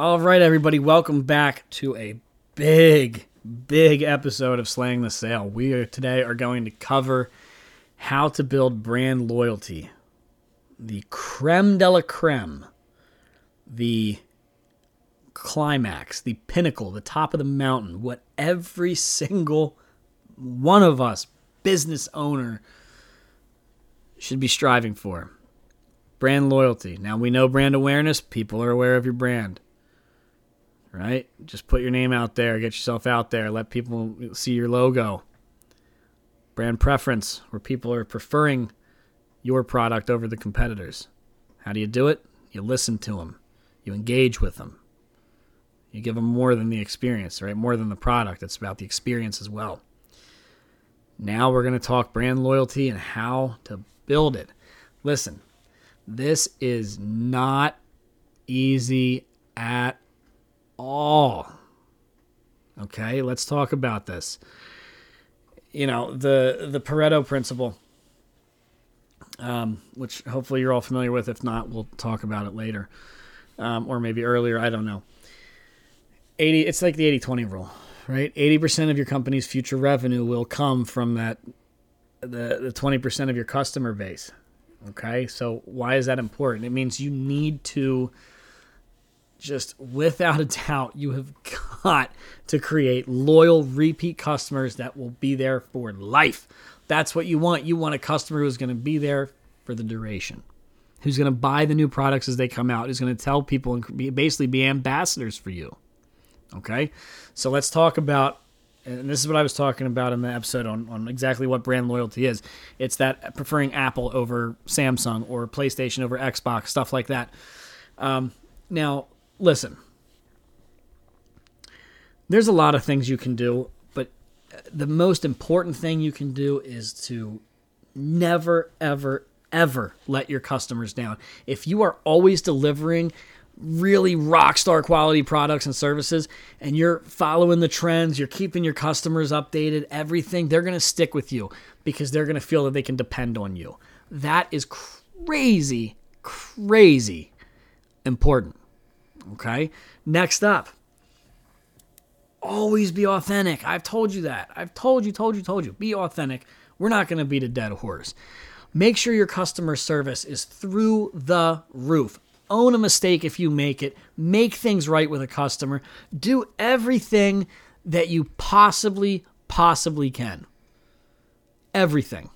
All right, everybody, welcome back to a big, big episode of Slaying the Sale. We are, today are going to cover how to build brand loyalty, the creme de la creme, the climax, the pinnacle, the top of the mountain, what every single one of us, business owner, should be striving for. Brand loyalty. Now we know brand awareness, people are aware of your brand right? Just put your name out there, get yourself out there, let people see your logo. Brand preference, where people are preferring your product over the competitors. How do you do it? You listen to them, you engage with them, you give them more than the experience, right? More than the product. It's about the experience as well. Now we're going to talk brand loyalty and how to build it. Listen, this is not easy at all. Okay, let's talk about this. You know, the the Pareto principle, um, which hopefully you're all familiar with. If not, we'll talk about it later. Um, or maybe earlier, I don't know. 80 it's like the 80-20 rule, right? 80% of your company's future revenue will come from that the the 20% of your customer base. Okay? So why is that important? It means you need to just without a doubt, you have got to create loyal repeat customers that will be there for life. That's what you want. You want a customer who's going to be there for the duration, who's going to buy the new products as they come out, who's going to tell people and basically be ambassadors for you. Okay, so let's talk about, and this is what I was talking about in the episode on, on exactly what brand loyalty is. It's that preferring Apple over Samsung or PlayStation over Xbox, stuff like that. Um, now, listen, there's a lot of things you can do, but the most important thing you can do is to never, ever, ever let your customers down. If you are always delivering really rock star quality products and services and you're following the trends, you're keeping your customers updated, everything, they're going to stick with you because they're going to feel that they can depend on you. That is crazy, crazy important. Okay. Next up, always be authentic. I've told you that. I've told you, told you, told you. Be authentic. We're not going to beat a dead horse. Make sure your customer service is through the roof. Own a mistake if you make it. Make things right with a customer. Do everything that you possibly, possibly can. Everything.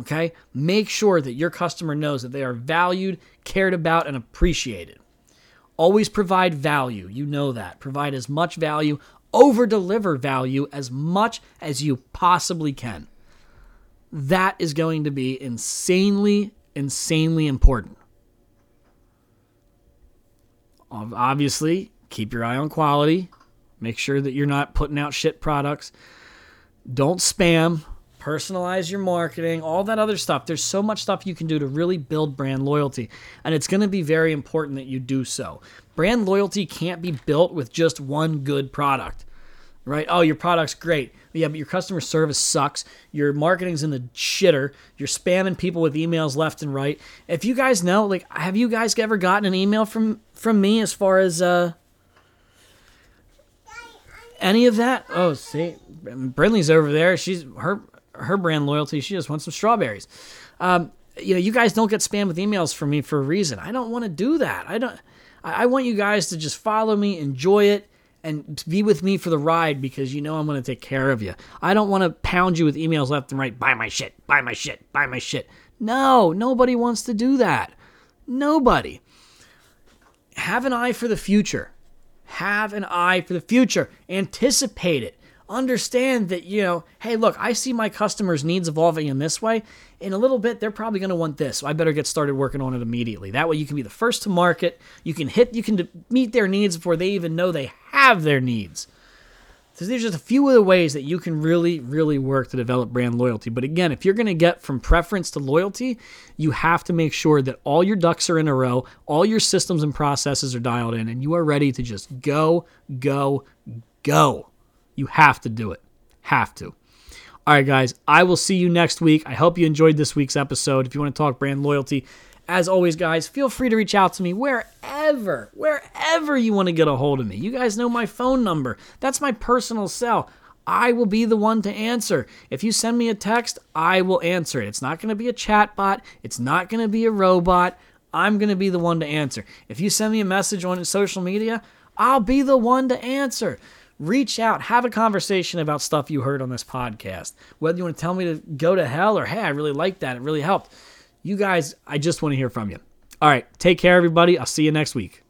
Okay? Make sure that your customer knows that they are valued, cared about, and appreciated. Always provide value. You know that. Provide as much value, over deliver value as much as you possibly can. That is going to be insanely, insanely important. Obviously, keep your eye on quality. Make sure that you're not putting out shit products. Don't spam personalize your marketing, all that other stuff. There's so much stuff you can do to really build brand loyalty, and it's going to be very important that you do so. Brand loyalty can't be built with just one good product, right? Oh, your product's great. Yeah, but your customer service sucks. Your marketing's in the shitter. You're spamming people with emails left and right. If you guys know, like, have you guys ever gotten an email from from me as far as uh any of that? Oh, see, Brinley's over there. She's her her brand loyalty. She just wants some strawberries. Um, you know, you guys don't get spam with emails from me for a reason. I don't want to do that. I don't. I want you guys to just follow me, enjoy it, and be with me for the ride because you know I'm going to take care of you. I don't want to pound you with emails left and right. Buy my shit. Buy my shit. Buy my shit. No, nobody wants to do that. Nobody. Have an eye for the future. Have an eye for the future. Anticipate it understand that you know hey look i see my customers needs evolving in this way. In a little bit they're probably going to want this. So i better get started working on it immediately. That way you can be the first to market. You can hit you can meet their needs before they even know they have their needs. So there's just a few of the ways that you can really really work to develop brand loyalty. But again if you're going to get from preference to loyalty you have to make sure that all your ducks are in a row all your systems and processes are dialed in and you are ready to just go go go you have to do it have to all right, guys, I will see you next week. I hope you enjoyed this week's episode. If you want to talk brand loyalty, as always, guys, feel free to reach out to me wherever, wherever you want to get a hold of me. You guys know my phone number. That's my personal cell. I will be the one to answer. If you send me a text, I will answer it. It's not going to be a chat bot. It's not going to be a robot. I'm going to be the one to answer. If you send me a message on social media, I'll be the one to answer reach out, have a conversation about stuff you heard on this podcast. Whether you want to tell me to go to hell or, hey, I really like that, it really helped. You guys, I just want to hear from you. All right, take care, everybody. I'll see you next week.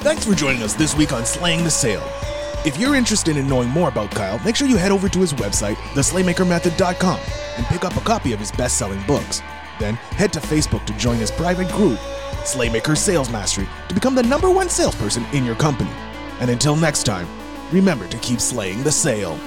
Thanks for joining us this week on Slaying the Sale. If you're interested in knowing more about Kyle, make sure you head over to his website, theslaymakermethod.com, and pick up a copy of his best selling books. Then head to Facebook to join his private group, Slaymaker Sales Mastery, to become the number one salesperson in your company. And until next time, remember to keep slaying the sale.